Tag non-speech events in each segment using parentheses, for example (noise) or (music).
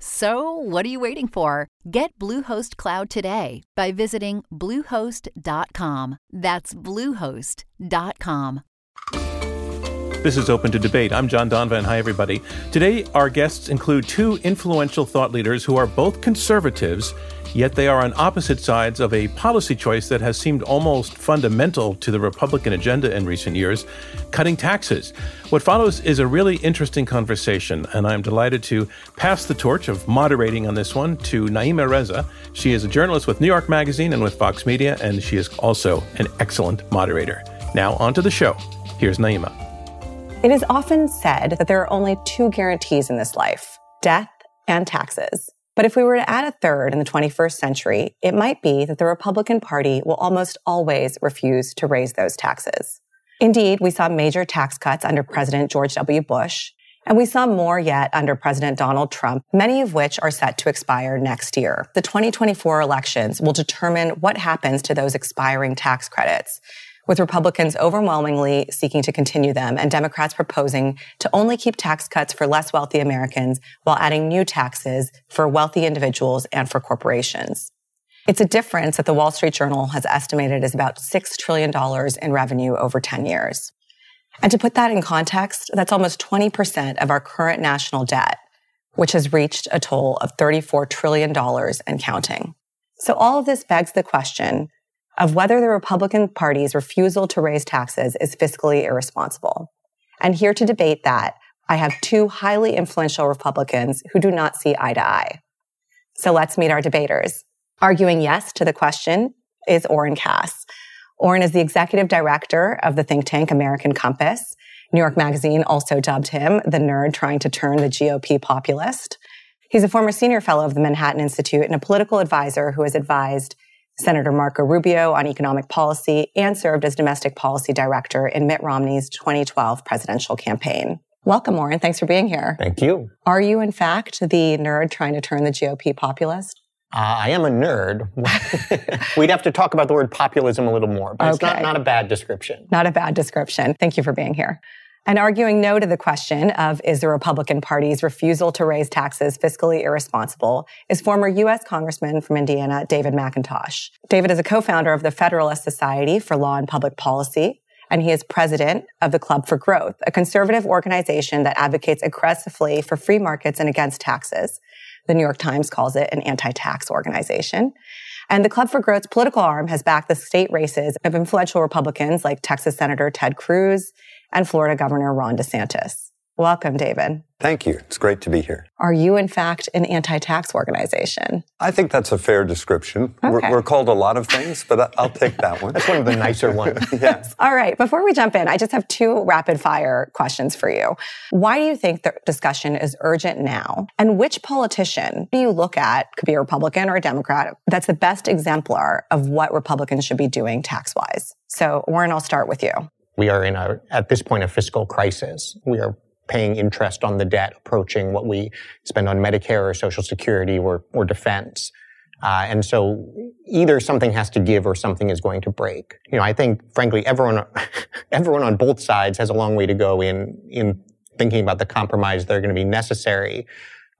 So, what are you waiting for? Get Bluehost Cloud today by visiting Bluehost.com. That's Bluehost.com. This is Open to Debate. I'm John Donvan. Hi, everybody. Today, our guests include two influential thought leaders who are both conservatives, yet they are on opposite sides of a policy choice that has seemed almost fundamental to the Republican agenda in recent years cutting taxes. What follows is a really interesting conversation, and I'm delighted to pass the torch of moderating on this one to Naima Raza. She is a journalist with New York Magazine and with Vox Media, and she is also an excellent moderator. Now, on to the show. Here's Naima. It is often said that there are only two guarantees in this life death and taxes. But if we were to add a third in the 21st century, it might be that the Republican Party will almost always refuse to raise those taxes. Indeed, we saw major tax cuts under President George W. Bush, and we saw more yet under President Donald Trump, many of which are set to expire next year. The 2024 elections will determine what happens to those expiring tax credits with Republicans overwhelmingly seeking to continue them and Democrats proposing to only keep tax cuts for less wealthy Americans while adding new taxes for wealthy individuals and for corporations. It's a difference that the Wall Street Journal has estimated is about $6 trillion in revenue over 10 years. And to put that in context, that's almost 20% of our current national debt, which has reached a toll of $34 trillion and counting. So all of this begs the question, of whether the Republican Party's refusal to raise taxes is fiscally irresponsible. And here to debate that, I have two highly influential Republicans who do not see eye to eye. So let's meet our debaters. Arguing yes to the question is Oren Cass. Orrin is the executive director of the think tank American Compass. New York Magazine also dubbed him the nerd trying to turn the GOP populist. He's a former senior fellow of the Manhattan Institute and a political advisor who has advised Senator Marco Rubio on economic policy and served as domestic policy director in Mitt Romney's 2012 presidential campaign. Welcome, Oren. Thanks for being here. Thank you. Are you, in fact, the nerd trying to turn the GOP populist? Uh, I am a nerd. (laughs) We'd have to talk about the word populism a little more, but okay. it's not, not a bad description. Not a bad description. Thank you for being here and arguing no to the question of is the Republican Party's refusal to raise taxes fiscally irresponsible is former U.S. Congressman from Indiana, David McIntosh. David is a co-founder of the Federalist Society for Law and Public Policy, and he is president of the Club for Growth, a conservative organization that advocates aggressively for free markets and against taxes. The New York Times calls it an anti-tax organization. And the Club for Growth's political arm has backed the state races of influential Republicans like Texas Senator Ted Cruz and Florida Governor Ron DeSantis. Welcome, David. Thank you. It's great to be here. Are you, in fact, an anti tax organization? I think that's a fair description. Okay. We're, we're, called a lot of things, but I'll take that one. (laughs) that's one of the nicer ones. (laughs) yes. All right. Before we jump in, I just have two rapid fire questions for you. Why do you think the discussion is urgent now? And which politician do you look at, could be a Republican or a Democrat, that's the best exemplar of what Republicans should be doing tax wise? So, Oren, I'll start with you. We are in a, at this point, a fiscal crisis. We are paying interest on the debt approaching what we spend on Medicare or Social Security or, or defense. Uh, and so either something has to give or something is going to break. You know, I think, frankly, everyone, (laughs) everyone on both sides has a long way to go in, in thinking about the compromise that are going to be necessary.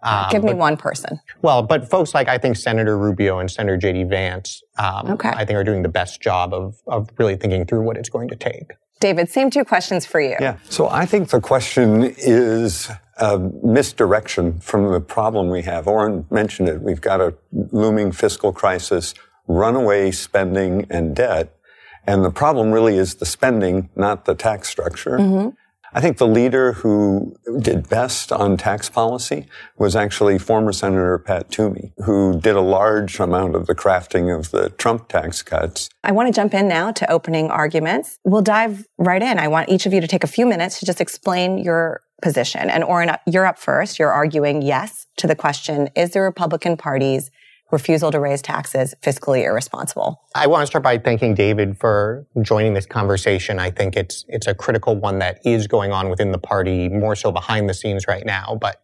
Um, Give me but, one person. Well, but folks like I think Senator Rubio and Senator J.D. Vance, um, okay. I think are doing the best job of, of really thinking through what it's going to take. David, same two questions for you. Yeah. So I think the question is a misdirection from the problem we have. Oren mentioned it. We've got a looming fiscal crisis, runaway spending and debt. And the problem really is the spending, not the tax structure. Mm-hmm. I think the leader who did best on tax policy was actually former Senator Pat Toomey, who did a large amount of the crafting of the Trump tax cuts. I want to jump in now to opening arguments. We'll dive right in. I want each of you to take a few minutes to just explain your position. And Oren, you're up first. You're arguing yes to the question, is the Republican Party's refusal to raise taxes fiscally irresponsible. I want to start by thanking David for joining this conversation. I think it's it's a critical one that is going on within the party, more so behind the scenes right now, but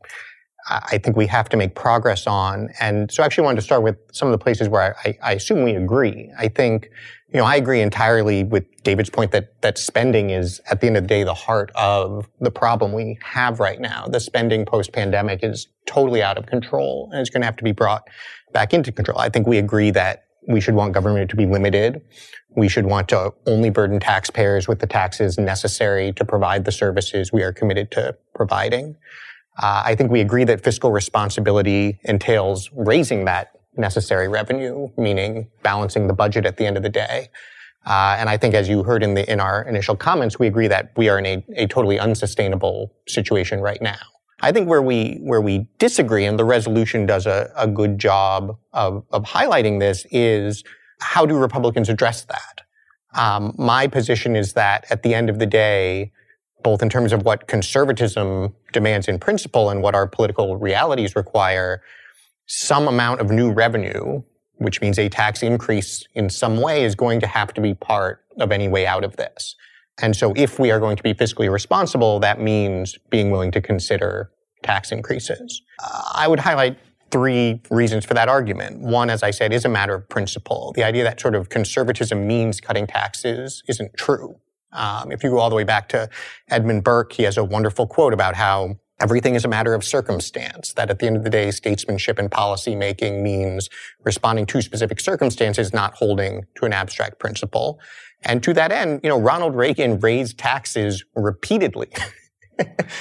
I think we have to make progress on. And so I actually wanted to start with some of the places where I, I assume we agree. I think, you know, I agree entirely with David's point that, that spending is at the end of the day the heart of the problem we have right now. The spending post pandemic is totally out of control and it's going to have to be brought back into control. I think we agree that we should want government to be limited. We should want to only burden taxpayers with the taxes necessary to provide the services we are committed to providing. Uh, I think we agree that fiscal responsibility entails raising that necessary revenue, meaning balancing the budget at the end of the day. Uh, and I think, as you heard in the in our initial comments, we agree that we are in a, a totally unsustainable situation right now. I think where we where we disagree, and the resolution does a, a good job of, of highlighting this, is how do Republicans address that? Um, my position is that at the end of the day, both in terms of what conservatism demands in principle and what our political realities require, some amount of new revenue, which means a tax increase in some way, is going to have to be part of any way out of this. And so if we are going to be fiscally responsible, that means being willing to consider tax increases. Uh, I would highlight three reasons for that argument. One, as I said, is a matter of principle. The idea that sort of conservatism means cutting taxes isn't true. Um, if you go all the way back to Edmund Burke, he has a wonderful quote about how everything is a matter of circumstance, that at the end of the day, statesmanship and policy making means responding to specific circumstances, not holding to an abstract principle. And to that end, you know, Ronald Reagan raised taxes repeatedly. (laughs)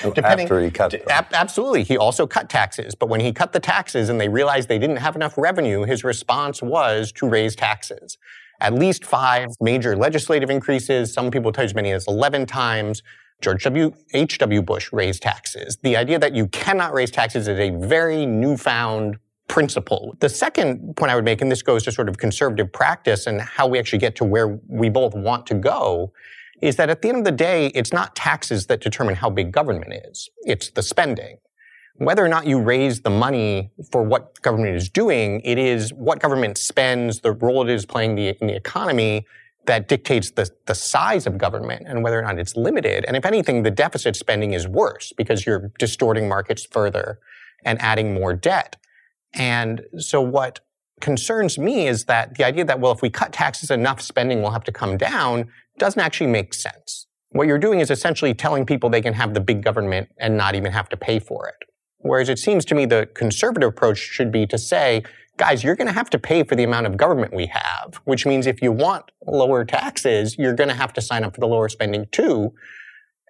Depending, After he cut absolutely. He also cut taxes. But when he cut the taxes and they realized they didn't have enough revenue, his response was to raise taxes. At least five major legislative increases. Some people tell you as many as 11 times. George W. H.W. Bush raised taxes. The idea that you cannot raise taxes is a very newfound principle. The second point I would make, and this goes to sort of conservative practice and how we actually get to where we both want to go, is that at the end of the day, it's not taxes that determine how big government is. It's the spending. Whether or not you raise the money for what government is doing, it is what government spends, the role it is playing in the economy that dictates the, the size of government and whether or not it's limited. And if anything, the deficit spending is worse because you're distorting markets further and adding more debt. And so what concerns me is that the idea that, well, if we cut taxes enough, spending will have to come down doesn't actually make sense. What you're doing is essentially telling people they can have the big government and not even have to pay for it. Whereas it seems to me the conservative approach should be to say, guys, you're going to have to pay for the amount of government we have, which means if you want lower taxes, you're going to have to sign up for the lower spending too.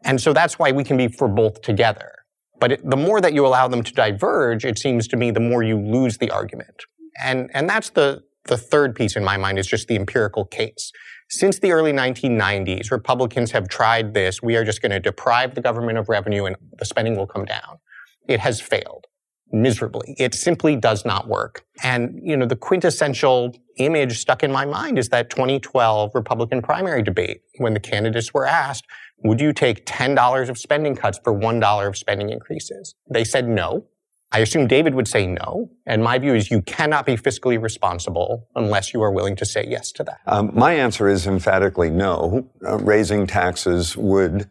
And so that's why we can be for both together. But it, the more that you allow them to diverge, it seems to me the more you lose the argument. And, and that's the, the third piece in my mind is just the empirical case. Since the early 1990s, Republicans have tried this. We are just going to deprive the government of revenue and the spending will come down. It has failed miserably. It simply does not work. And, you know, the quintessential image stuck in my mind is that 2012 Republican primary debate when the candidates were asked, would you take $10 of spending cuts for $1 of spending increases? They said no. I assume David would say no. And my view is you cannot be fiscally responsible unless you are willing to say yes to that. Um, my answer is emphatically no. Uh, raising taxes would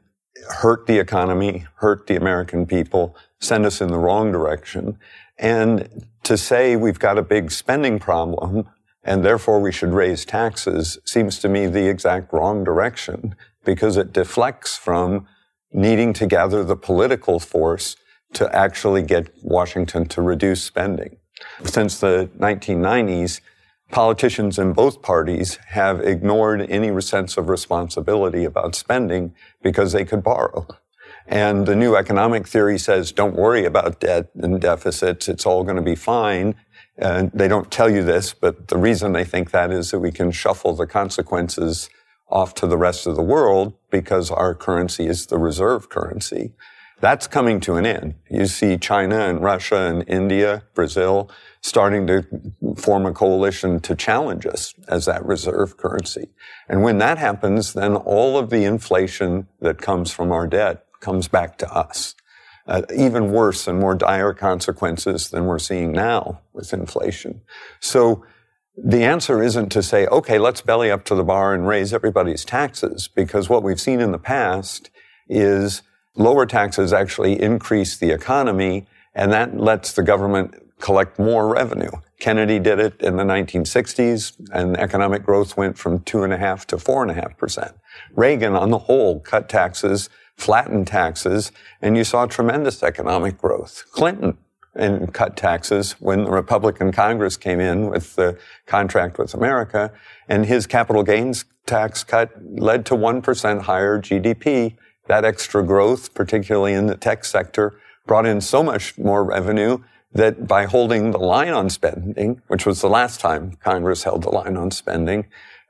hurt the economy, hurt the American people, send us in the wrong direction. And to say we've got a big spending problem and therefore we should raise taxes seems to me the exact wrong direction because it deflects from needing to gather the political force to actually get Washington to reduce spending. Since the 1990s, politicians in both parties have ignored any sense of responsibility about spending because they could borrow. And the new economic theory says, don't worry about debt and deficits. It's all going to be fine. And they don't tell you this, but the reason they think that is that we can shuffle the consequences off to the rest of the world because our currency is the reserve currency. That's coming to an end. You see China and Russia and India, Brazil starting to form a coalition to challenge us as that reserve currency. And when that happens, then all of the inflation that comes from our debt comes back to us. Uh, even worse and more dire consequences than we're seeing now with inflation. So the answer isn't to say, okay, let's belly up to the bar and raise everybody's taxes, because what we've seen in the past is lower taxes actually increase the economy, and that lets the government collect more revenue. Kennedy did it in the 1960s, and economic growth went from two and a half to four and a half percent. Reagan, on the whole, cut taxes, flattened taxes, and you saw tremendous economic growth. Clinton and cut taxes when the Republican Congress came in with the contract with America, and his capital gains tax cut led to 1% higher GDP. That extra growth, particularly in the tech sector, brought in so much more revenue that by holding the line on spending, which was the last time Congress held the line on spending,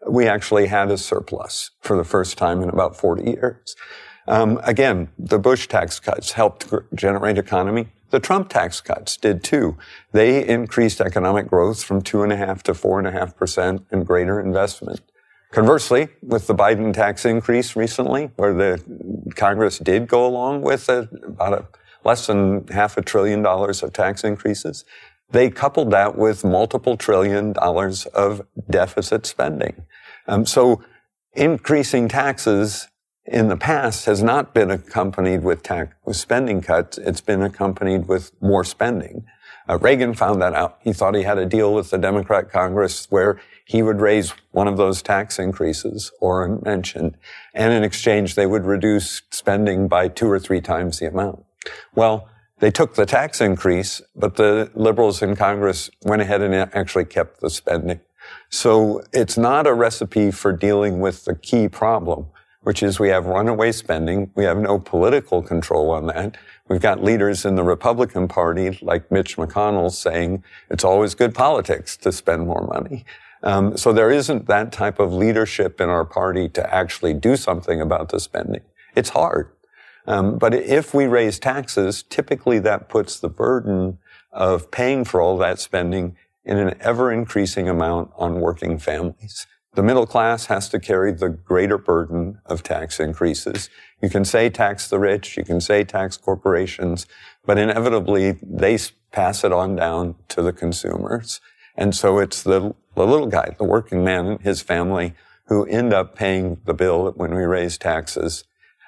we actually had a surplus for the first time in about 40 years. Um, again, the Bush tax cuts helped generate economy. The Trump tax cuts did too. They increased economic growth from two and a half to four and a half percent and greater investment. Conversely, with the Biden tax increase recently, where the Congress did go along with a, about a less than half a trillion dollars of tax increases, they coupled that with multiple trillion dollars of deficit spending. Um, so increasing taxes in the past has not been accompanied with tax with spending cuts. It's been accompanied with more spending. Uh, Reagan found that out. He thought he had a deal with the Democrat Congress where he would raise one of those tax increases or mentioned, and in exchange they would reduce spending by two or three times the amount. Well, they took the tax increase, but the liberals in Congress went ahead and actually kept the spending. So it's not a recipe for dealing with the key problem, which is we have runaway spending. We have no political control on that. We've got leaders in the Republican Party, like Mitch McConnell, saying it's always good politics to spend more money. Um, so there isn't that type of leadership in our party to actually do something about the spending. It's hard. Um, but if we raise taxes, typically that puts the burden of paying for all that spending in an ever increasing amount on working families. The middle class has to carry the greater burden of tax increases. You can say tax the rich, you can say tax corporations, but inevitably they pass it on down to the consumers. And so it's the, the little guy, the working man and his family who end up paying the bill when we raise taxes.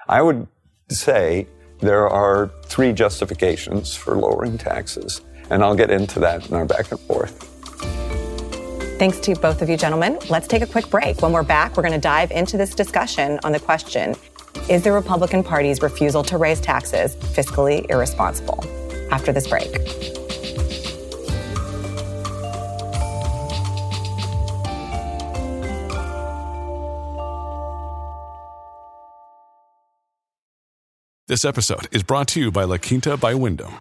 I would say there are three justifications for lowering taxes, and I'll get into that in our back and forth. Thanks to both of you, gentlemen. Let's take a quick break. When we're back, we're going to dive into this discussion on the question Is the Republican Party's refusal to raise taxes fiscally irresponsible? After this break. This episode is brought to you by La Quinta by Wyndham.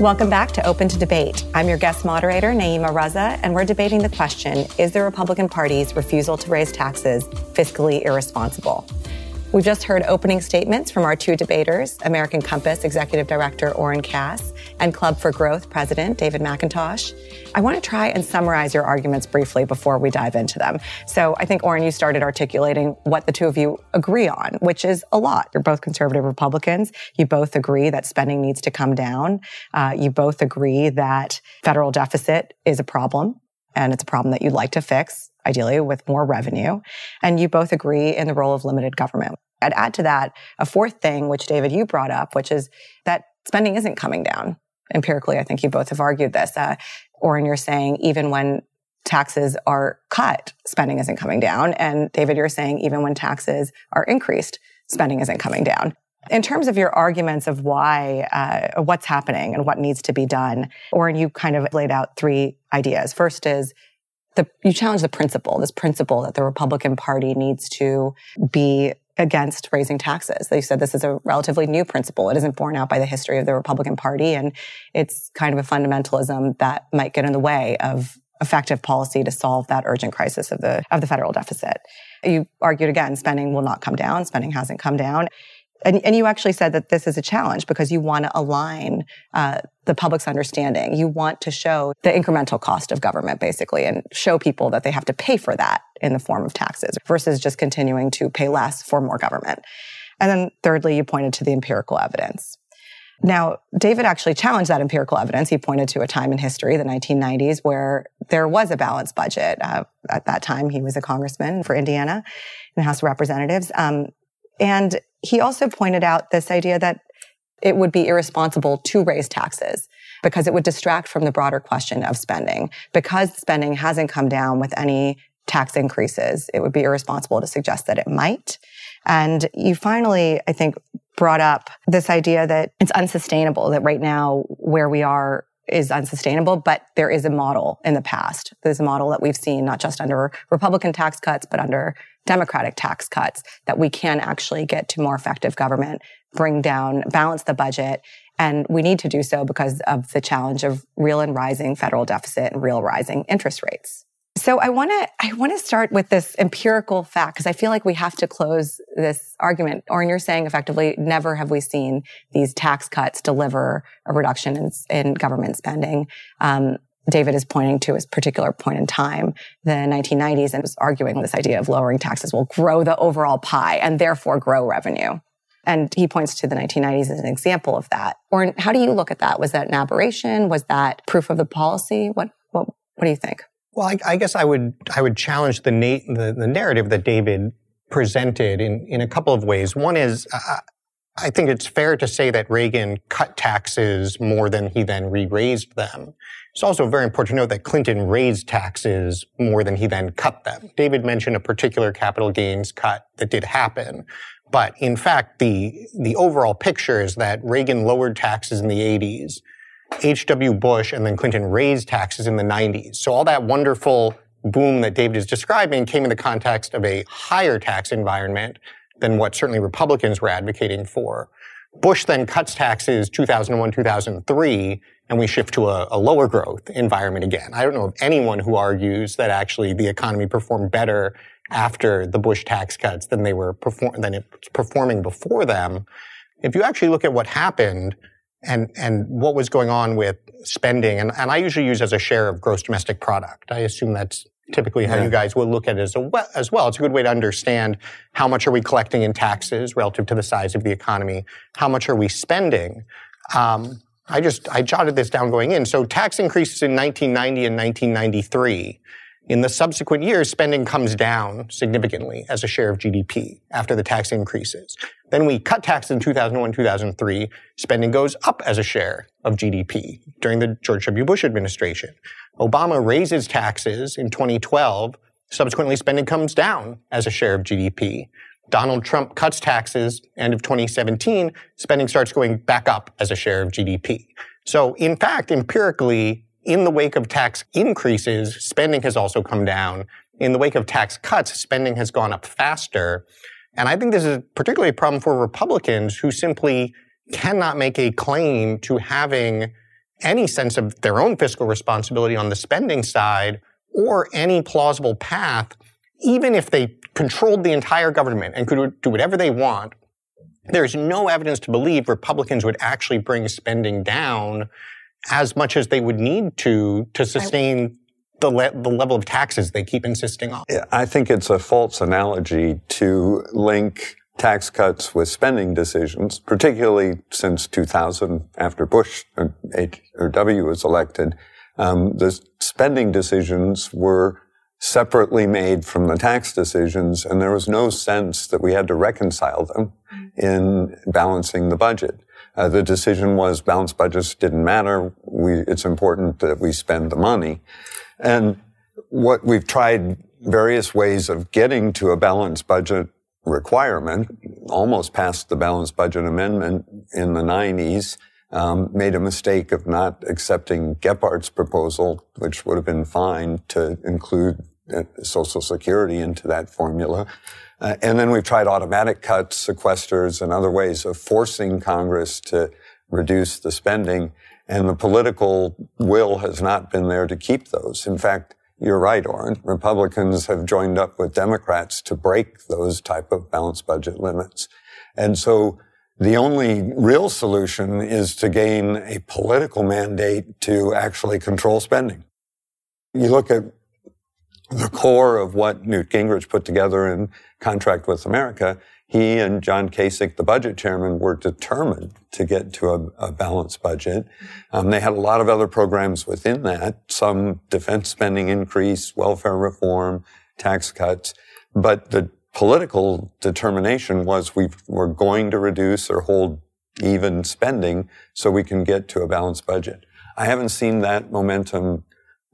Welcome back to Open to Debate. I'm your guest moderator, Naima Raza, and we're debating the question Is the Republican Party's refusal to raise taxes fiscally irresponsible? We've just heard opening statements from our two debaters, American Compass Executive Director Oren Cass and Club for Growth President David McIntosh. I want to try and summarize your arguments briefly before we dive into them. So I think, Oren, you started articulating what the two of you agree on, which is a lot. You're both conservative Republicans. You both agree that spending needs to come down. Uh, you both agree that federal deficit is a problem and it's a problem that you'd like to fix ideally with more revenue. And you both agree in the role of limited government. I'd add to that a fourth thing, which David, you brought up, which is that spending isn't coming down. Empirically, I think you both have argued this. Uh, Oren, you're saying even when taxes are cut, spending isn't coming down. And David, you're saying even when taxes are increased, spending isn't coming down. In terms of your arguments of why, uh, what's happening and what needs to be done, Oren you kind of laid out three ideas. First is the, you challenge the principle, this principle that the Republican Party needs to be against raising taxes. They said this is a relatively new principle. It isn't borne out by the history of the Republican Party, and it's kind of a fundamentalism that might get in the way of effective policy to solve that urgent crisis of the of the federal deficit. You argued again, spending will not come down. Spending hasn't come down. And, and you actually said that this is a challenge because you want to align uh, the public's understanding. You want to show the incremental cost of government, basically, and show people that they have to pay for that in the form of taxes versus just continuing to pay less for more government. And then thirdly, you pointed to the empirical evidence. Now, David actually challenged that empirical evidence. He pointed to a time in history, the 1990s, where there was a balanced budget. Uh, at that time, he was a congressman for Indiana in the House of Representatives. Um, and he also pointed out this idea that it would be irresponsible to raise taxes because it would distract from the broader question of spending. Because spending hasn't come down with any tax increases, it would be irresponsible to suggest that it might. And you finally, I think, brought up this idea that it's unsustainable, that right now where we are is unsustainable, but there is a model in the past. There's a model that we've seen not just under Republican tax cuts, but under Democratic tax cuts that we can actually get to more effective government, bring down, balance the budget. And we need to do so because of the challenge of real and rising federal deficit and real rising interest rates. So I want to I want to start with this empirical fact because I feel like we have to close this argument. Oren you're saying effectively, never have we seen these tax cuts deliver a reduction in, in government spending. Um, David is pointing to his particular point in time, the 1990s, and was arguing this idea of lowering taxes will grow the overall pie and therefore grow revenue. And he points to the 1990s as an example of that. Oren how do you look at that? Was that an aberration? Was that proof of the policy? What what what do you think? Well, I, I guess I would I would challenge the, na- the, the narrative that David presented in in a couple of ways. One is uh, I think it's fair to say that Reagan cut taxes more than he then re-raised them. It's also very important to note that Clinton raised taxes more than he then cut them. David mentioned a particular capital gains cut that did happen. But in fact, the, the overall picture is that Reagan lowered taxes in the 80s H.W. Bush and then Clinton raised taxes in the 90s. So all that wonderful boom that David is describing came in the context of a higher tax environment than what certainly Republicans were advocating for. Bush then cuts taxes 2001, 2003, and we shift to a, a, lower growth environment again. I don't know of anyone who argues that actually the economy performed better after the Bush tax cuts than they were perform- than it was performing before them. If you actually look at what happened, and, and what was going on with spending. And, and I usually use as a share of gross domestic product. I assume that's typically how yeah. you guys will look at it as, well, as well. It's a good way to understand how much are we collecting in taxes relative to the size of the economy? How much are we spending? Um, I just, I jotted this down going in. So tax increases in 1990 and 1993 in the subsequent years, spending comes down significantly as a share of GDP after the tax increases. Then we cut taxes in 2001, 2003. Spending goes up as a share of GDP during the George W. Bush administration. Obama raises taxes in 2012. Subsequently, spending comes down as a share of GDP. Donald Trump cuts taxes end of 2017. Spending starts going back up as a share of GDP. So in fact, empirically, in the wake of tax increases, spending has also come down. In the wake of tax cuts, spending has gone up faster. And I think this is particularly a problem for Republicans who simply cannot make a claim to having any sense of their own fiscal responsibility on the spending side or any plausible path, even if they controlled the entire government and could do whatever they want. There's no evidence to believe Republicans would actually bring spending down as much as they would need to to sustain the, le- the level of taxes they keep insisting on. I think it's a false analogy to link tax cuts with spending decisions, particularly since 2000, after Bush or, H, or W was elected. Um, the spending decisions were separately made from the tax decisions, and there was no sense that we had to reconcile them in balancing the budget. Uh, the decision was balanced budgets didn't matter. We, it's important that we spend the money. And what we've tried various ways of getting to a balanced budget requirement, almost passed the balanced budget amendment in the 90s, um, made a mistake of not accepting Gephardt's proposal, which would have been fine to include Social Security into that formula. Uh, and then we've tried automatic cuts, sequesters, and other ways of forcing Congress to reduce the spending. And the political will has not been there to keep those. In fact, you're right, Oren. Republicans have joined up with Democrats to break those type of balanced budget limits. And so the only real solution is to gain a political mandate to actually control spending. You look at the core of what Newt Gingrich put together in Contract with America, he and John Kasich, the budget chairman, were determined to get to a, a balanced budget. Um, they had a lot of other programs within that, some defense spending increase, welfare reform, tax cuts. But the political determination was we were going to reduce or hold even spending so we can get to a balanced budget. I haven't seen that momentum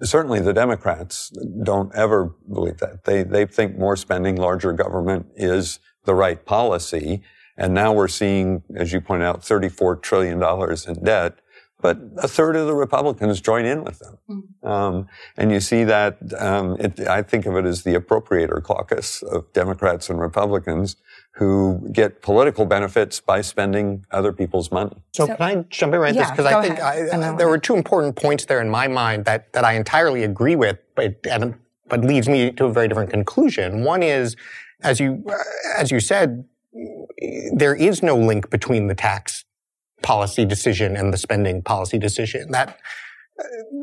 Certainly the Democrats don't ever believe that. They, they think more spending, larger government is the right policy. And now we're seeing, as you point out, $34 trillion in debt, but a third of the Republicans join in with them. Mm-hmm. Um, and you see that, um, it, I think of it as the appropriator caucus of Democrats and Republicans who get political benefits by spending other people's money. So, so can I jump in right yeah, this? Because I think I, there were two important points there in my mind that, that I entirely agree with, but, but leads me to a very different conclusion. One is, as you, as you said, there is no link between the tax policy decision and the spending policy decision. That,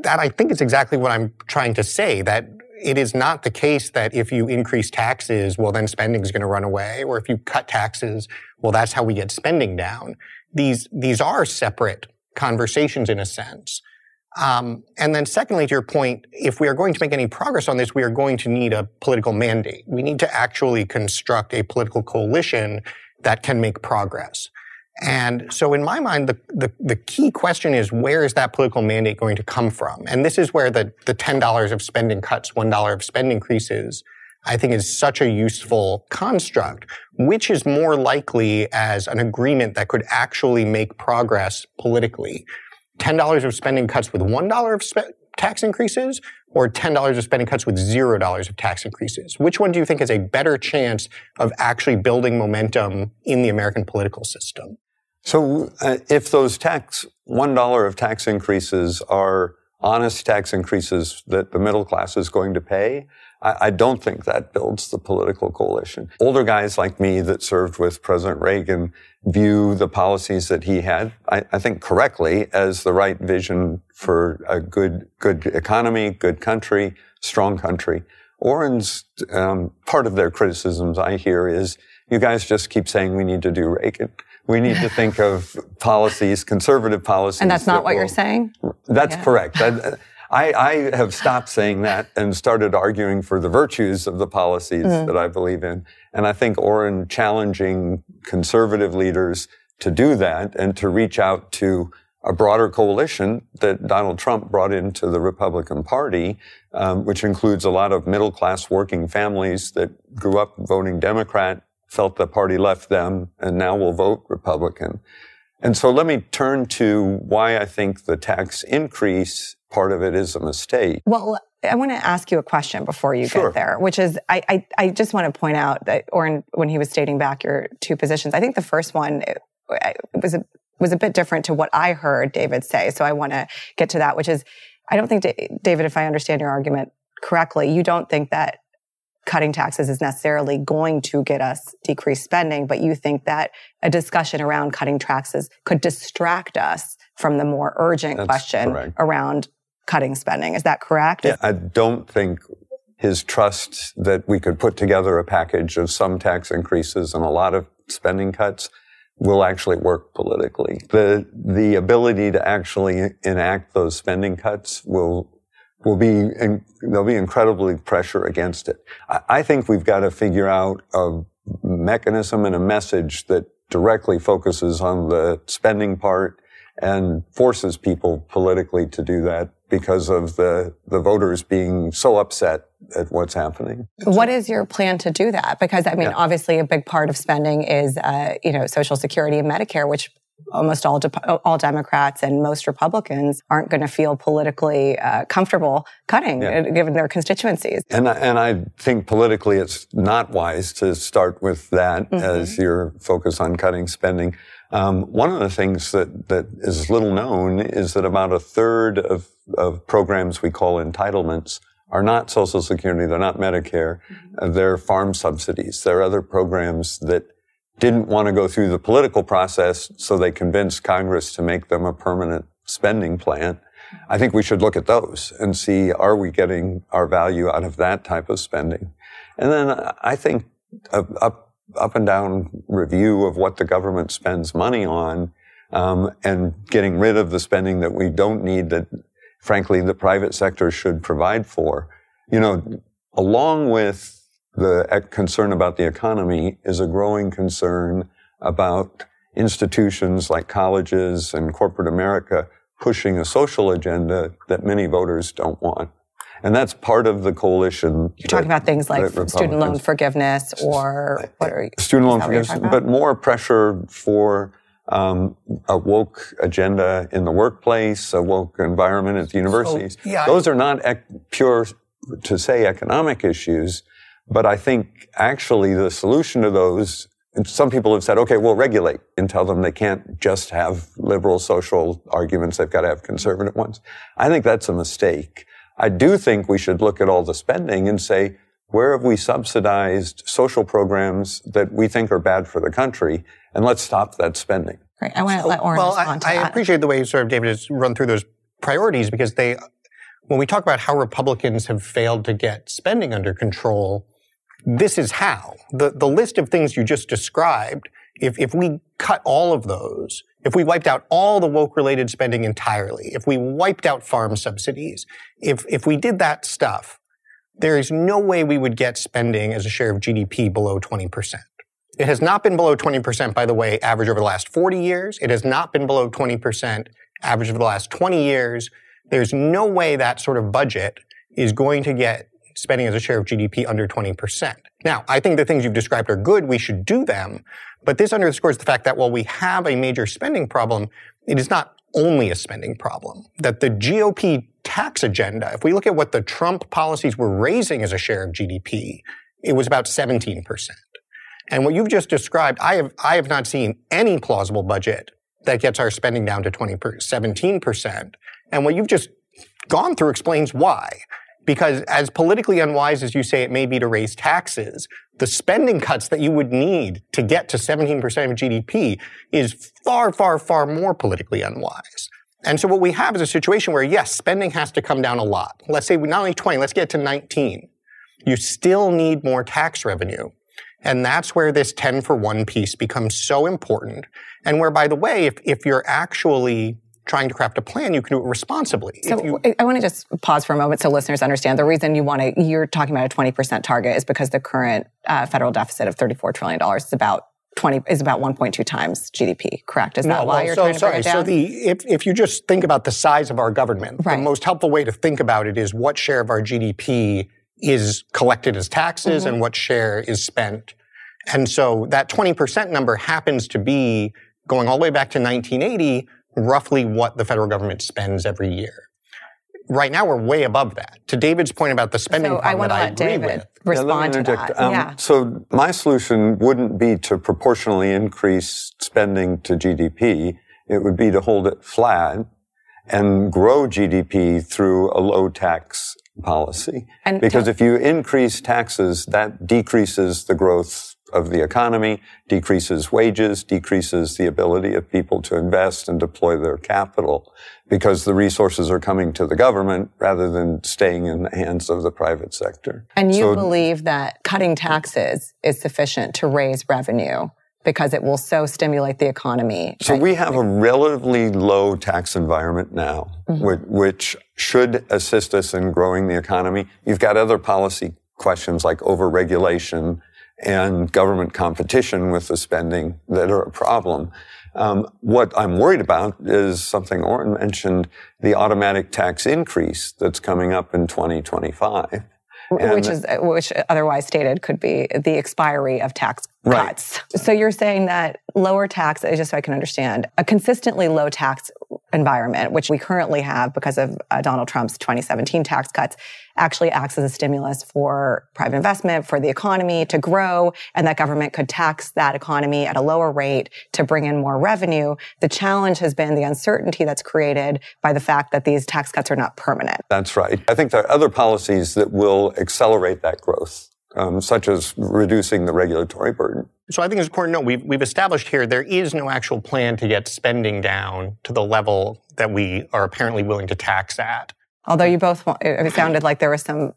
that I think is exactly what I'm trying to say, that it is not the case that if you increase taxes, well, then spending is going to run away, or if you cut taxes, well, that's how we get spending down. These these are separate conversations in a sense. Um, and then, secondly, to your point, if we are going to make any progress on this, we are going to need a political mandate. We need to actually construct a political coalition that can make progress. And so in my mind, the, the, the, key question is where is that political mandate going to come from? And this is where the, the $10 of spending cuts, $1 of spend increases, I think is such a useful construct, which is more likely as an agreement that could actually make progress politically. $10 of spending cuts with $1 of spe- tax increases or $10 of spending cuts with $0 of tax increases? Which one do you think has a better chance of actually building momentum in the American political system? So uh, if those tax, $1 of tax increases are honest tax increases that the middle class is going to pay, I, I, don't think that builds the political coalition. Older guys like me that served with President Reagan view the policies that he had, I, I think correctly, as the right vision for a good, good economy, good country, strong country. Oren's, um, part of their criticisms I hear is, you guys just keep saying we need to do Reagan. We need to think of policies, conservative policies. And that's not that what will, you're saying? That's yeah. correct. I, I, have stopped saying that and started arguing for the virtues of the policies mm-hmm. that I believe in. And I think Oren challenging conservative leaders to do that and to reach out to a broader coalition that Donald Trump brought into the Republican Party, um, which includes a lot of middle class working families that grew up voting Democrat felt the party left them and now will vote Republican. And so let me turn to why I think the tax increase part of it is a mistake. Well, I want to ask you a question before you sure. get there, which is I, I, I, just want to point out that, Oren when he was stating back your two positions, I think the first one it, it was a, was a bit different to what I heard David say. So I want to get to that, which is I don't think, David, if I understand your argument correctly, you don't think that cutting taxes is necessarily going to get us decreased spending, but you think that a discussion around cutting taxes could distract us from the more urgent That's question correct. around cutting spending. Is that correct? Yeah, I don't think his trust that we could put together a package of some tax increases and a lot of spending cuts will actually work politically. The, the ability to actually enact those spending cuts will will be, in, there'll be incredibly pressure against it. I, I think we've got to figure out a mechanism and a message that directly focuses on the spending part and forces people politically to do that because of the, the voters being so upset at what's happening. What is your plan to do that? Because I mean, Yeah. obviously, a big part of spending is, uh, you know, Social Security and Medicare, which almost all de- all Democrats and most Republicans aren't going to feel politically uh, comfortable cutting, Yeah. uh, given their constituencies. And I, and I think politically it's not wise to start with that as your focus on cutting spending. Um, one of the things that, that is little known is that about a third of, of programs we call entitlements are not Social Security, they're not Medicare, uh, they're farm subsidies. They're other programs that didn't want to go through the political process, so they convinced Congress to make them a permanent spending plan. I think we should look at those and see are we getting our value out of that type of spending. And then I think up, up and down review of what the government spends money on, um, and getting rid of the spending that we don't need that, frankly, the private sector should provide for. You know, along with the concern about the economy is a growing concern about institutions like colleges and corporate America pushing a social agenda that many voters don't want. And that's part of the coalition. You're talking about things like student loan forgiveness or what are you? student loan is that what you're forgiveness, but more pressure for um, a woke agenda in the workplace, a woke environment at the universities. yeah, Those are not ec- pure, to say, economic issues, but I think actually the solution to those. and Some people have said, okay, we'll regulate and tell them they can't just have liberal social arguments. They've got to have conservative ones. I think that's a mistake. I do think we should look at all the spending and say, where have we subsidized social programs that we think are bad for the country? And let's stop that spending. Great. I want to let Oren well, I, respond to I that. appreciate the way you sort of David has run through those priorities because they, when we talk about how Republicans have failed to get spending under control, this is how. The, the list of things you just described, if, if we cut all of those, if we wiped out all the woke related spending entirely, if we wiped out farm subsidies, if, if we did that stuff, there is no way we would get spending as a share of GDP below 20%. It has not been below 20%, by the way, average over the last 40 years. It has not been below 20% average over the last 20 years. There's no way that sort of budget is going to get spending as a share of GDP under 20%. Now, I think the things you've described are good. We should do them. But this underscores the fact that while we have a major spending problem, it is not only a spending problem. That the GOP tax agenda, if we look at what the Trump policies were raising as a share of GDP, it was about 17%. And what you've just described, I have, I have not seen any plausible budget that gets our spending down to 20 per, 17%. And what you've just gone through explains why. Because as politically unwise as you say it may be to raise taxes, the spending cuts that you would need to get to 17% of GDP is far, far, far more politically unwise. And so what we have is a situation where, yes, spending has to come down a lot. Let's say not only 20, let's get to 19. You still need more tax revenue. And that's where this 10 for 1 piece becomes so important. And where, by the way, if, if you're actually trying to craft a plan, you can do it responsibly. So you, I- want to just pause for a moment so listeners understand. The reason you want to, you're talking about a 20% target is because the current uh, federal deficit of $34 trillion is about 20, is about 1.2 times GDP, correct? Is that why well, you're so, trying to sorry. bring it down? So the if, if you just think about the size of our government, Right. the most helpful way to think about it is what share of our GDP is collected as taxes Mm-hmm. and what share is spent. And so that 20% number happens to be going all the way back to 1980, roughly what the federal government spends every year. Right now, we're way above that. To David's point about the spending so I problem want to that I let agree David with. Yeah, let respond to that. Um, yeah. So my solution wouldn't be to proportionally increase spending to GDP. It would be to hold it flat and grow GDP through a low tax policy. And because to- if you increase taxes, that decreases the growth of the economy, decreases wages, decreases the ability of people to invest and deploy their capital because the resources are coming to the government rather than staying in the hands of the private sector. And you So- believe that cutting taxes is sufficient to raise revenue because it will so stimulate the economy. So we have a relatively low tax environment now, Mm-hmm. which, which should assist us in growing the economy. You've got other policy questions like overregulation and government competition with the spending that are a problem. Um, what I'm worried about is something Oren mentioned, the automatic tax increase that's coming up in 2025. And which is which otherwise stated could be the expiry of tax right. cuts. So you're saying that lower tax, just so I can understand, a consistently low tax environment, which we currently have because of uh, Donald Trump's 2017 tax cuts, actually acts as a stimulus for private investment, for the economy to grow, and that government could tax that economy at a lower rate to bring in more revenue. The challenge has been the uncertainty that's created by the fact that these tax cuts are not permanent. That's right. I think there are other policies that will accelerate that growth. Um, such as reducing the regulatory burden. So I think it's important to note we've, we've established here there is no actual plan to get spending down to the level that we are apparently willing to tax at. Although you both, it sounded like there was some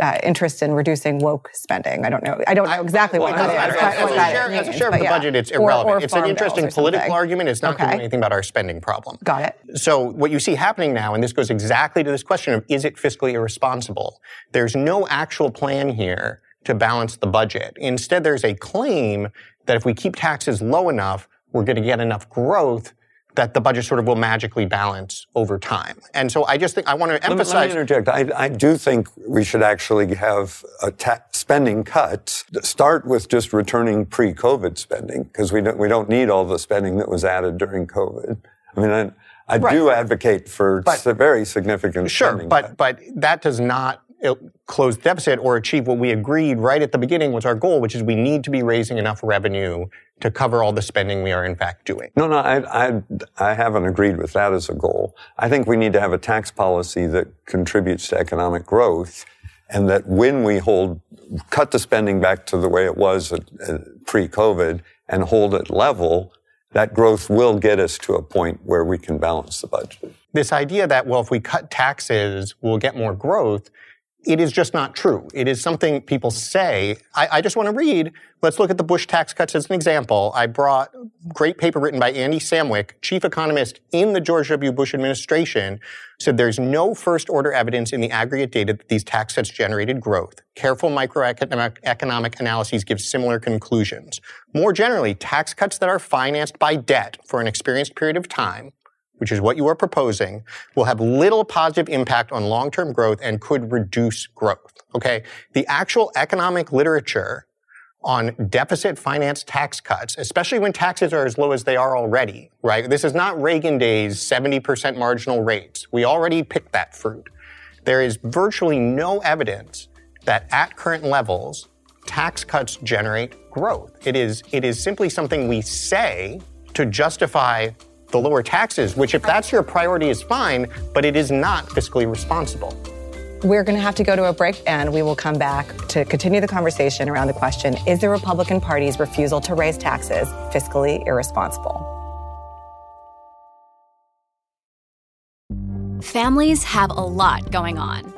uh, interest in reducing woke spending. I don't know. I don't know exactly well, what, that is, as, a share, as a share of the yeah. budget, it's irrelevant. Or, or it's an interesting political argument. It's not okay. doing anything about our spending problem. Got it. So what you see happening now, and this goes exactly to this question of is it fiscally irresponsible? There's no actual plan here to balance the budget. Instead, there's a claim that if we keep taxes low enough, we're going to get enough growth that the budget sort of will magically balance over time. And so I just think I want to emphasize. Let me, let me interject. I, I, do think we should actually have ta- spending cuts. Start with just returning pre-COVID spending because we don't we don't need all the spending that was added during COVID. I mean, I, I right. do advocate for but, very significant sure, but but that does not Uh, close the deficit or achieve what we agreed right at the beginning was our goal, which is we need to be raising enough revenue to cover all the spending we are in fact doing. No, no, I, I, I haven't agreed with that as a goal. I think we need to have a tax policy that contributes to economic growth and that when we hold, cut the spending back to the way it was at, at pre-COVID and hold it level, that growth will get us to a point where we can balance the budget. This idea that, well, if we cut taxes, we'll get more growth it is just not true. It is something people say. I, I, just want to read. Let's look at the Bush tax cuts as an example. I brought great paper written by Andy Samwick, chief economist in the George W. Bush administration, said there's no first order evidence in the aggregate data that these tax cuts generated growth. Careful microeconomic analyses give similar conclusions. More generally, tax cuts that are financed by debt for an experienced period of time which is what you are proposing, will have little positive impact on long-term growth and could reduce growth. Okay. The actual economic literature on deficit finance tax cuts, especially when taxes are as low as they are already, right? This is not Reagan days 70% marginal rates. We already picked that fruit. There is virtually no evidence that at current levels, tax cuts generate growth. It is, it is simply something we say to justify the lower taxes, which if that's your priority is fine, but it is not fiscally responsible. We're going to have to go to a break and we will come back to continue the conversation around the question Is the Republican Party's refusal to raise taxes fiscally irresponsible? Families have a lot going on.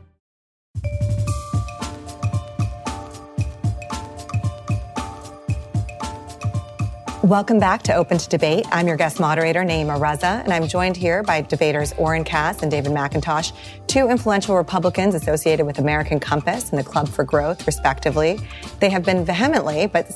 Welcome back to Open to Debate. I'm your guest moderator, Naima Raza, and I'm joined here by debaters Oren Cass and David McIntosh, two influential Republicans associated with American Compass and the Club for Growth, respectively. They have been vehemently, but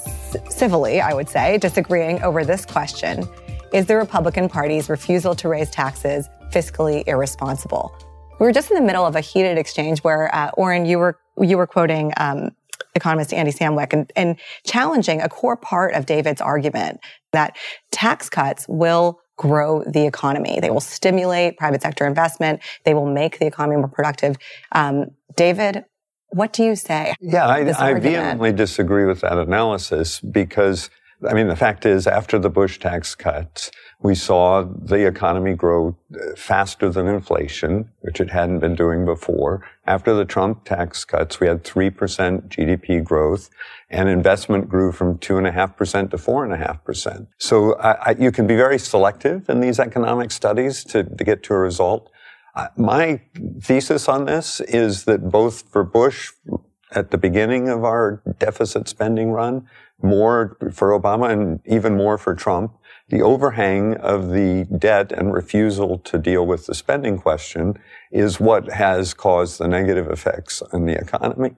civilly, I would say, disagreeing over this question. Is the Republican Party's refusal to raise taxes fiscally irresponsible? We were just in the middle of a heated exchange where, uh, Oren, you were you were quoting um, economist Andy Samwick and, and challenging a core part of David's argument that tax cuts will grow the economy. They will stimulate private sector investment. They will make the economy more productive. Um, David, what do you say? Yeah, I, I vehemently disagree with that analysis because I mean, the fact is, after the Bush tax cuts, we saw the economy grow uh, faster than inflation, which it hadn't been doing before. After the Trump tax cuts, we had 3% GDP growth and investment grew from 2.5% to 4.5%. So I, I, you can be very selective in these economic studies to, to get to a result. Uh, my thesis on this is that both for Bush at the beginning of our deficit spending run, more for Obama and even more for Trump, the overhang of the debt and refusal to deal with the spending question is what has caused the negative effects on the economy.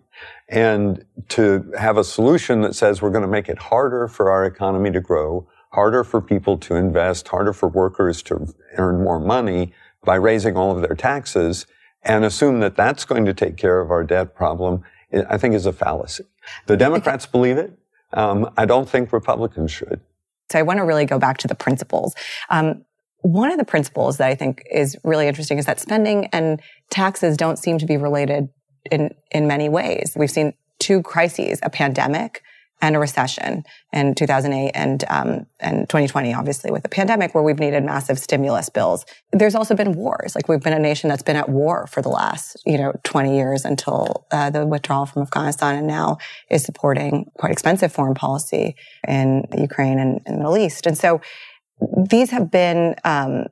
And to have a solution that says we're going to make it harder for our economy to grow, harder for people to invest, harder for workers to earn more money by raising all of their taxes and assume that that's going to take care of our debt problem, I think is a fallacy. The Democrats believe it. Um, I don't think Republicans should. So I want to really go back to the principles. Um, one of the principles that I think is really interesting is that spending and taxes don't seem to be related in, in many ways. We've seen two crises, a pandemic and a recession in 2008 and um, and 2020, obviously with the pandemic, where we've needed massive stimulus bills. There's also been wars. Like we've been a nation that's been at war for the last you know 20 years until uh, the withdrawal from Afghanistan, and now is supporting quite expensive foreign policy in Ukraine and, and the Middle East. And so these have been um,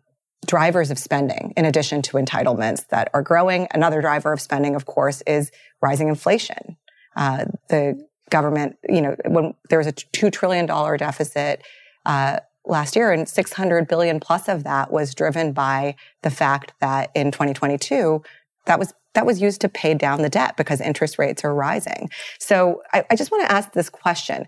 drivers of spending in addition to entitlements that are growing. Another driver of spending, of course, is rising inflation. Uh, the government, you know, when there was a $2 trillion deficit, uh, last year and 600 billion plus of that was driven by the fact that in 2022, that was that was used to pay down the debt because interest rates are rising. So I, I just want to ask this question.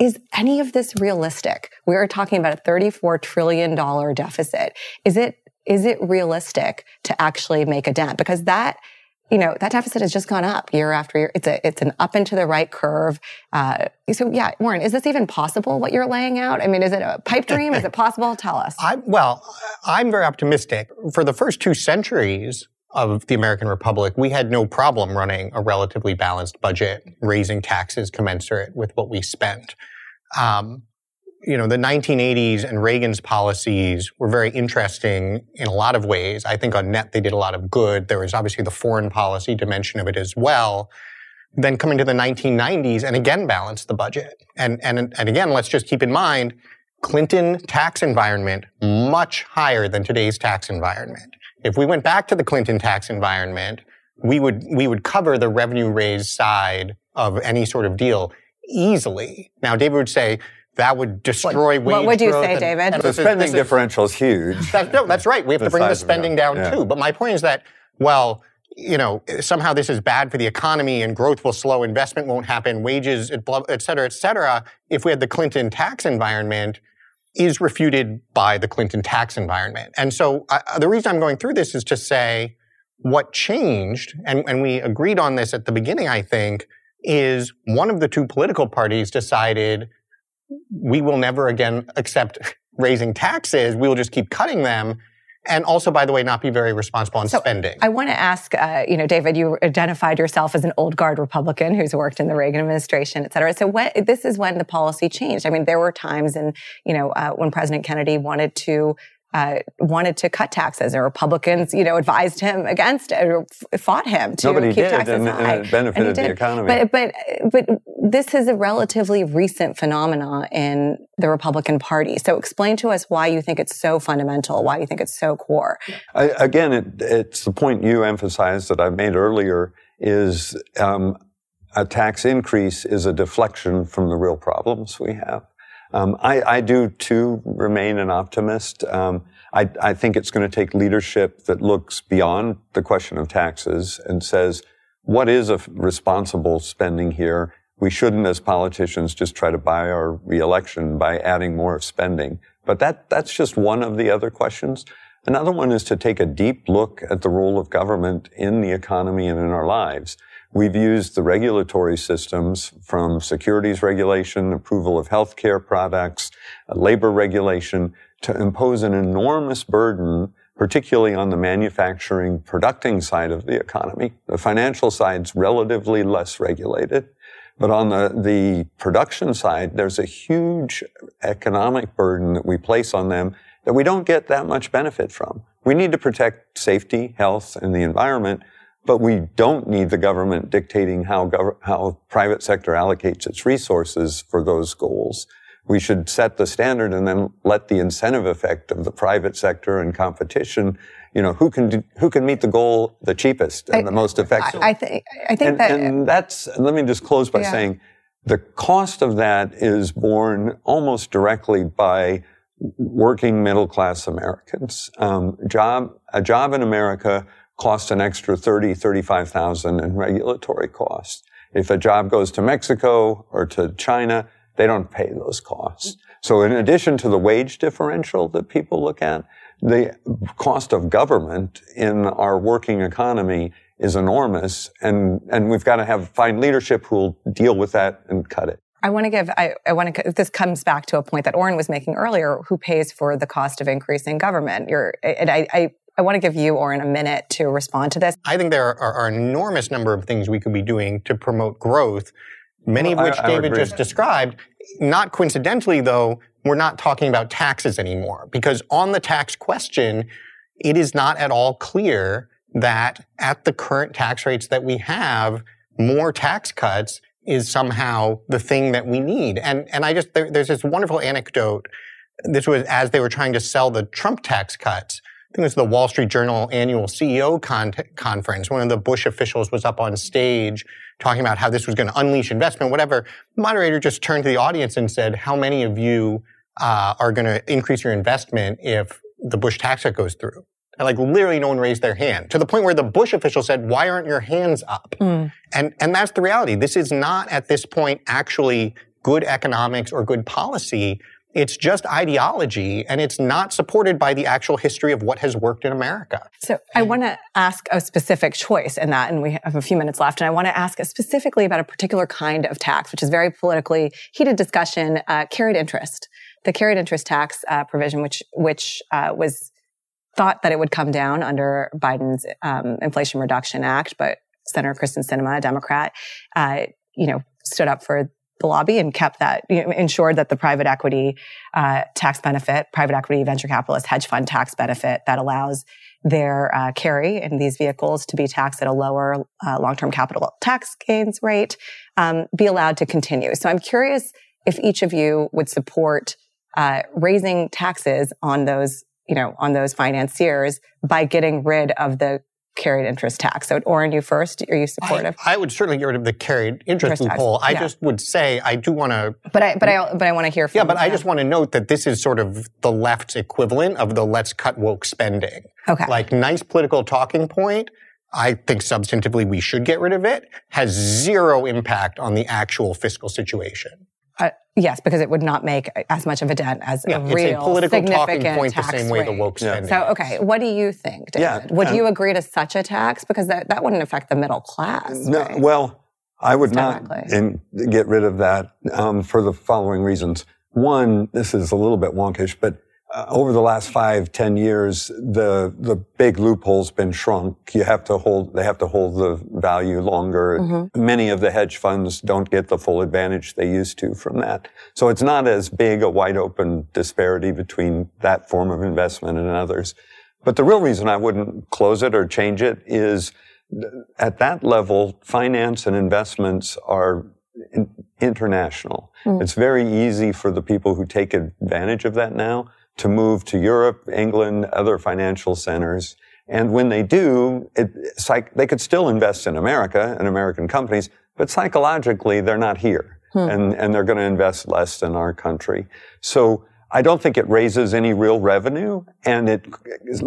Is any of this realistic? We are talking about a $34 trillion deficit. Is it, is it realistic to actually make a dent? Because that you know, that deficit has just gone up year after year. It's a, it's an up and to the right curve. Uh, so yeah, Oren, is this even possible what you're laying out? I mean, is it a pipe (laughs) dream? is it possible? Tell us. I, well, I'm very optimistic. For the first two centuries of the American Republic, we had no problem running a relatively balanced budget, raising taxes commensurate with what we spent. Um, you know, the 1980s and Reagan's policies were very interesting in a lot of ways. I think on net they did a lot of good. There was obviously the foreign policy dimension of it as well. Then coming to the 1990s and again balance the budget. And, and, and again, let's just keep in mind, Clinton tax environment much higher than today's tax environment. If we went back to the Clinton tax environment, we would, we would cover the revenue raise side of any sort of deal easily. Now, David would say, that would destroy what, wage What would you say, and, David? And the spending is, differential is huge. That, no, that's right. We have to bring the spending down yeah. too. But my point is that, well, you know, somehow this is bad for the economy and growth will slow, investment won't happen, wages, et cetera, et cetera. If we had the Clinton tax environment, is refuted by the Clinton tax environment. And so uh, the reason I'm going through this is to say what changed, and, and we agreed on this at the beginning, I think, is one of the two political parties decided we will never again accept raising taxes. We will just keep cutting them. And also, by the way, not be very responsible on so spending. I want to ask, uh, you know, David, you identified yourself as an old guard Republican who's worked in the Reagan administration, et cetera. So what, this is when the policy changed. I mean, there were times in, you know, uh, when President Kennedy wanted to uh, wanted to cut taxes, and Republicans, you know, advised him against it or fought him to Nobody keep did, taxes and, high. And it benefited and the economy. But, but, but this is a relatively recent phenomenon in the Republican Party. So explain to us why you think it's so fundamental, why you think it's so core. I, again, it, it's the point you emphasized that I made earlier is um, a tax increase is a deflection from the real problems we have. Um, I, I, do too remain an optimist. Um, I, I, think it's going to take leadership that looks beyond the question of taxes and says, what is a responsible spending here? We shouldn't, as politicians, just try to buy our reelection by adding more spending. But that, that's just one of the other questions. Another one is to take a deep look at the role of government in the economy and in our lives. We've used the regulatory systems from securities regulation, approval of healthcare products, uh, labor regulation to impose an enormous burden, particularly on the manufacturing, producing side of the economy. The financial side's relatively less regulated. But on the, the production side, there's a huge economic burden that we place on them that we don't get that much benefit from. We need to protect safety, health, and the environment, but we don't need the government dictating how, gov- how private sector allocates its resources for those goals. We should set the standard and then let the incentive effect of the private sector and competition, you know, who can do, who can meet the goal the cheapest and I, the most effective. I, I think I think and, that and that's let me just close by Yeah. saying the cost of that is borne almost directly by working middle class Americans. Um, job a job in America costs an extra thirty thirty five thousand in regulatory costs. If a job goes to Mexico or to China, they don't pay those costs. So in addition to the wage differential that people look at, the cost of government in our working economy is enormous and, and we've got to have, fine leadership who will deal with that and cut it. I want to give, I, I want to, this comes back to a point that Oren was making earlier, who pays for the cost of increasing government? You're, and I, I, I want to give you, Oren, a minute to respond to this. I think there are, are an enormous number of things we could be doing to promote growth, many Well, of which I- I David agree. just described. Not coincidentally, though, we're not talking about taxes anymore because on the tax question, it is not at all clear that at the current tax rates that we have, more tax cuts is somehow the thing that we need. And, and I just, there, there's this wonderful anecdote. This was as they were trying to sell the Trump tax cuts. I think it was the Wall Street Journal annual CEO con- conference. One of the Bush officials was up on stage talking about how this was going to unleash investment, whatever. The moderator just turned to the audience and said, how many of you uh, are going to increase your investment if the Bush tax cut goes through? And like literally no one raised their hand to the point where the Bush official said, why aren't your hands up? And, and that's the reality. This is not at this point actually good economics or good policy. It's just ideology and it's not supported by the actual history of what has worked in America. So I want to ask a specific choice in that, and we have a few minutes left. And I want to ask specifically about a particular kind of tax, which is very politically heated discussion: uh, carried interest. The carried interest tax uh, provision, which which uh, was thought that it would come down under Biden's um, Inflation Reduction Act, but Senator Kyrsten Sinema, a Democrat, uh, you know, stood up for the lobby and kept that, you know, ensured that the private equity uh, tax benefit, private equity venture capitalist hedge fund tax benefit that allows their uh, carry in these vehicles to be taxed at a lower uh, long-term capital tax gains rate um, be allowed to continue. So I'm curious if each of you would support uh, raising taxes on those, you know, on those financiers by getting rid of the carried interest tax. So, Oren, you first. Are you supportive? I, I would certainly get rid of the carried interest Interest loophole. I yeah. just would say I do want to but I, but I, but I want to hear from. Yeah, but I just want to note that this is sort of the left's equivalent of the let's cut woke spending. Okay. Like nice political talking point. I think substantively we should get rid of it. Has zero impact on the actual fiscal situation. Uh, yes, because it would not make as much of a dent as Yeah, a it's real a political talking significant point the tax same way the rate. woke Yeah. spending. So, okay, what do you think, Yeah, would um, you agree to such a tax? Because that, that wouldn't affect the middle class. No, right? well, I would not Technically. in, get rid of that um, for the following reasons. One, this is a little bit wonkish, but uh, over the last five, ten years, the the big loophole's been shrunk. You have to hold; they have to hold the value longer. Mm-hmm. Many of the hedge funds don't get the full advantage they used to from that. So it's not as big a wide open disparity between that form of investment and others. But the real reason I wouldn't close it or change it is at that level, finance and investments are in- international. It's very easy for the people who take advantage of that now to move to Europe, England, other financial centers. And when they do, it, psych, they could still invest in America and American companies, but psychologically, they're not here. Hmm. And, and they're going to invest less in our country. So I don't think it raises any real revenue and it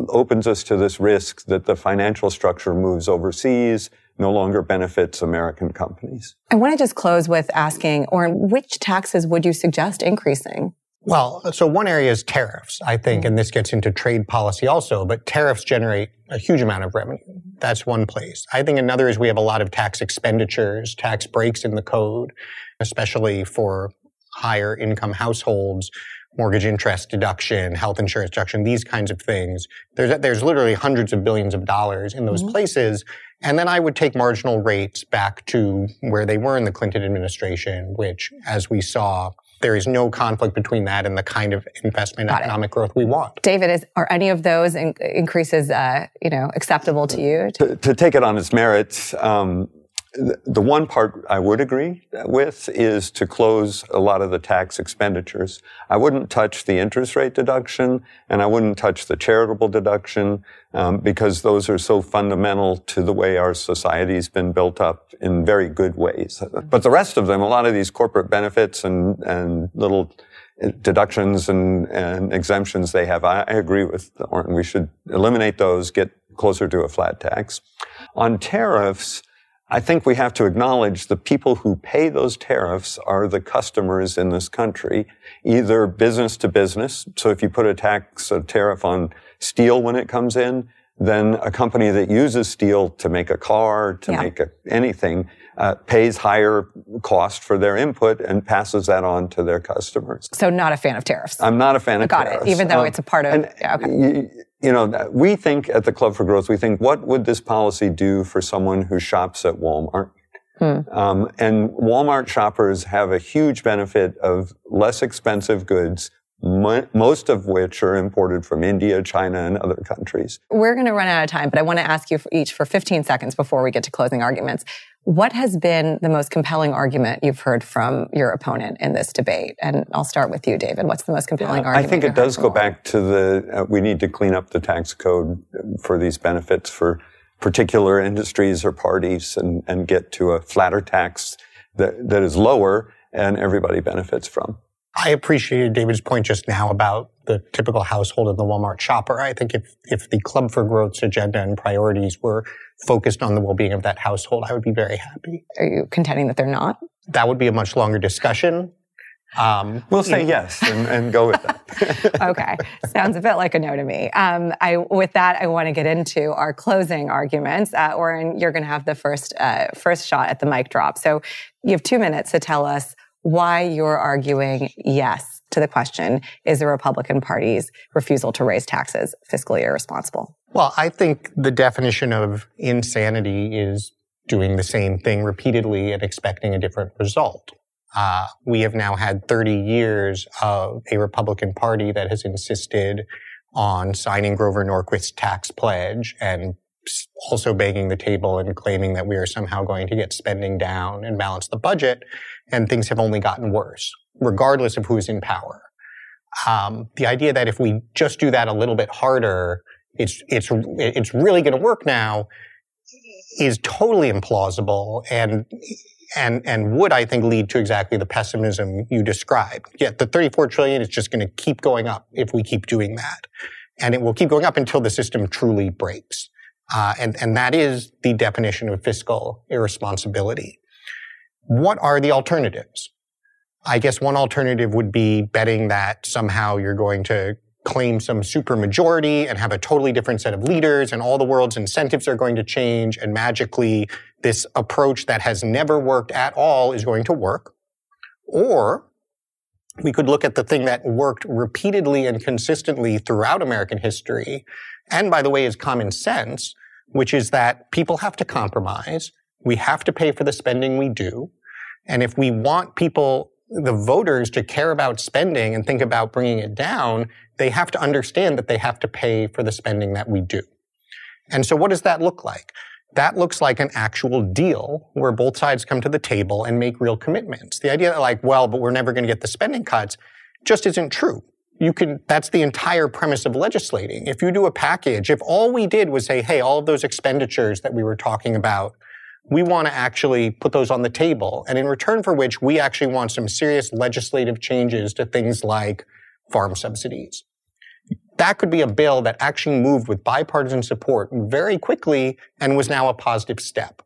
opens us to this risk that the financial structure moves overseas, no longer benefits American companies. I want to just close with asking, Oren, which taxes would you suggest increasing? Well, so one area is tariffs, I think, and this gets into trade policy also, but tariffs generate a huge amount of revenue. That's one place. I think another is we have a lot of tax expenditures, tax breaks in the code, especially for higher income households mortgage interest deduction, health insurance deduction, these kinds of things. There's, there's literally hundreds of billions of dollars in those mm-hmm. places. And then I would take marginal rates back to where they were in the Clinton administration, which, as we saw, there is no conflict between that and the kind of investment Got economic it. growth we want. David, is, are any of those in, increases, uh, you know, acceptable to you? To, to, take it on its merits, um, the one part I would agree with is to close a lot of the tax expenditures. I wouldn't touch the interest rate deduction and I wouldn't touch the charitable deduction um, because those are so fundamental to the way our society's been built up in very good ways. But the rest of them, a lot of these corporate benefits and, and little deductions and, and exemptions they have, I, I agree with Oren. We should eliminate those, get closer to a flat tax. On tariffs, I think we have to acknowledge the people who pay those tariffs are the customers in this country, either business to business. So if you put a tax, a tariff on steel when it comes in, then a company that uses steel to make a car, to yeah. make a, anything, uh, pays higher cost for their input and passes that on to their customers. So not a fan of tariffs. I'm not a fan of Got tariffs. Got it. Even though um, it's a part of. yeah, okay you know, we think at the Club for Growth, we think, what would this policy do for someone who shops at Walmart? Hmm. Um, and Walmart shoppers have a huge benefit of less expensive goods, most of which are imported from India, China, and other countries. We're going to run out of time, but I want to ask you for each for 15 seconds before we get to closing arguments. What has been the most compelling argument you've heard from your opponent in this debate? And I'll start with you, David. What's the most compelling yeah, argument? I think it does go back to the uh, we need to clean up the tax code for these benefits for particular industries or parties and, and get to a flatter tax that, that is lower and everybody benefits from. I appreciated David's point just now about the typical household and the Walmart shopper. I think if, if the Club for Growth's agenda and priorities were focused on the well-being of that household, I would be very happy. Are you contending that they're not? That would be a much longer discussion. Um, we'll say yes and, and, go with that. (laughs) okay, sounds a bit like a no to me. Um, I, with that, I want to get into our closing arguments. Uh, Oren, you're going to have the first uh, first shot at the mic drop. So you have two minutes to tell us why you're arguing yes to the question, is the Republican Party's refusal to raise taxes fiscally irresponsible? Well, I think the definition of insanity is doing the same thing repeatedly and expecting a different result. Uh, we have now had 30 years of a Republican Party that has insisted on signing Grover Norquist's tax pledge and also banging the table and claiming that we are somehow going to get spending down and balance the budget and things have only gotten worse, regardless of who's in power. Um, the idea that if we just do that a little bit harder, it's it's it's really going to work now is totally implausible and and and would I think lead to exactly the pessimism you described. Yet the 34 trillion is just going to keep going up if we keep doing that, and it will keep going up until the system truly breaks. Uh, and and that is the definition of fiscal irresponsibility. What are the alternatives? I guess one alternative would be betting that somehow you're going to claim some super majority and have a totally different set of leaders and all the world's incentives are going to change and magically this approach that has never worked at all is going to work. Or we could look at the thing that worked repeatedly and consistently throughout American history. And by the way, is common sense, which is that people have to compromise. We have to pay for the spending we do. And if we want people, the voters to care about spending and think about bringing it down, they have to understand that they have to pay for the spending that we do. And so what does that look like? That looks like an actual deal where both sides come to the table and make real commitments. The idea that like, well, but we're never going to get the spending cuts just isn't true. You can, that's the entire premise of legislating. If you do a package, if all we did was say, hey, all of those expenditures that we were talking about we want to actually put those on the table. And in return for which, we actually want some serious legislative changes to things like farm subsidies. That could be a bill that actually moved with bipartisan support very quickly and was now a positive step.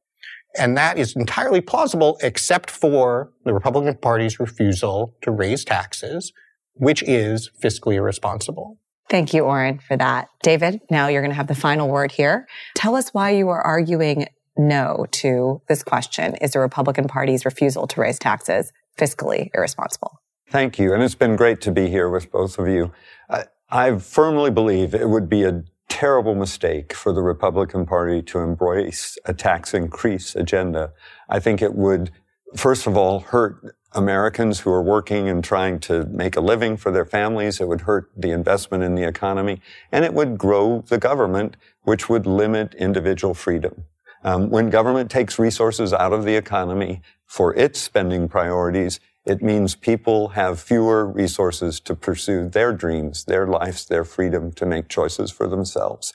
And that is entirely plausible except for the Republican Party's refusal to raise taxes, which is fiscally irresponsible. Thank you, Oren, for that. David, now you're going to have the final word here. Tell us why you are arguing no to this question is the Republican Party's refusal to raise taxes fiscally irresponsible? Thank you. And it's been great to be here with both of you. I, I firmly believe it would be a terrible mistake for the Republican Party to embrace a tax increase agenda. I think it would, first of all, hurt Americans who are working and trying to make a living for their families. It would hurt the investment in the economy and it would grow the government, which would limit individual freedom. Um, when government takes resources out of the economy for its spending priorities, it means people have fewer resources to pursue their dreams, their lives, their freedom to make choices for themselves.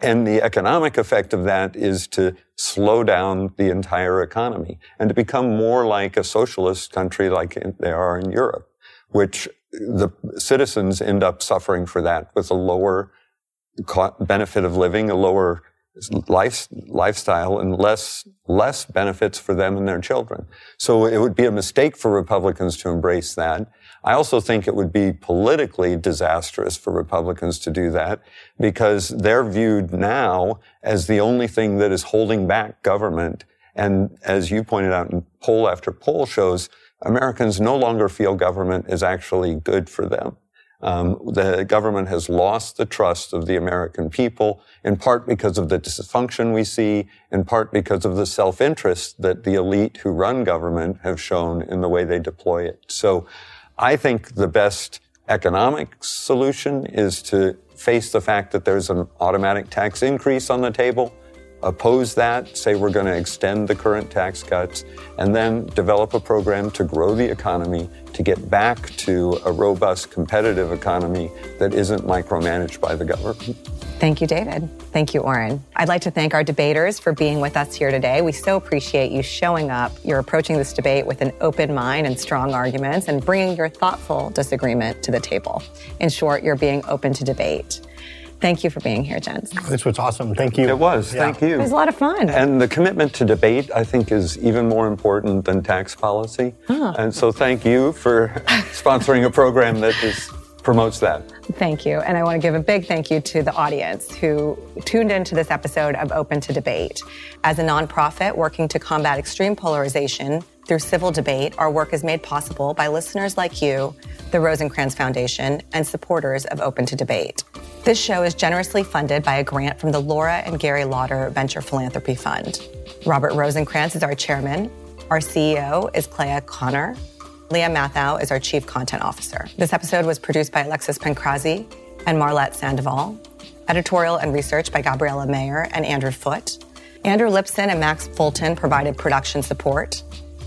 And the economic effect of that is to slow down the entire economy and to become more like a socialist country like they are in Europe, which the citizens end up suffering for that with a lower benefit of living, a lower life, lifestyle and less, less benefits for them and their children. So it would be a mistake for Republicans to embrace that. I also think it would be politically disastrous for Republicans to do that because they're viewed now as the only thing that is holding back government. And as you pointed out in poll after poll shows, Americans no longer feel government is actually good for them. Um, the government has lost the trust of the American people, in part because of the dysfunction we see, in part because of the self-interest that the elite who run government have shown in the way they deploy it. So I think the best economic solution is to face the fact that there's an automatic tax increase on the table oppose that, say we're going to extend the current tax cuts, and then develop a program to grow the economy to get back to a robust, competitive economy that isn't micromanaged by the government. Thank you, David. Thank you, Oren. I'd like to thank our debaters for being with us here today. We so appreciate you showing up. You're approaching this debate with an open mind and strong arguments and bringing your thoughtful disagreement to the table. In short, you're being open to debate. Thank you for being here, gents. This was awesome. Thank you. It was. Yeah. Thank you. It was a lot of fun. And the commitment to debate, I think, is even more important than tax policy. Huh. And so thank you for (laughs) sponsoring a program that is, promotes that. Thank you. And I want to give a big thank you to the audience who tuned into this episode of Open to Debate. As a nonprofit working to combat extreme polarization, through civil debate, our work is made possible by listeners like you, the Rosenkranz Foundation, and supporters of Open to Debate. This show is generously funded by a grant from the Laura and Gary Lauder Venture Philanthropy Fund. Robert Rosenkranz is our chairman. Our CEO is Clea Connor. Leah Mathau is our chief content officer. This episode was produced by Alexis Pancrazi and Marlette Sandoval. Editorial and research by Gabriella Mayer and Andrew Foote. Andrew Lipson and Max Fulton provided production support.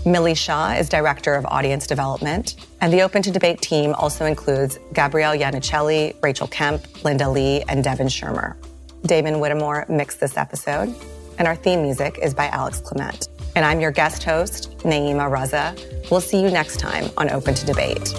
Millie Shaw is Director of Audience Development. And the Open to Debate team also includes Gabrielle Yanicelli, Rachel Kemp, Linda Lee, and Devin Shermer. Damon Whittemore mixed this episode. And our theme music is by Alex Clement. And I'm your guest host, Naima Raza. We'll see you next time on Open to Debate.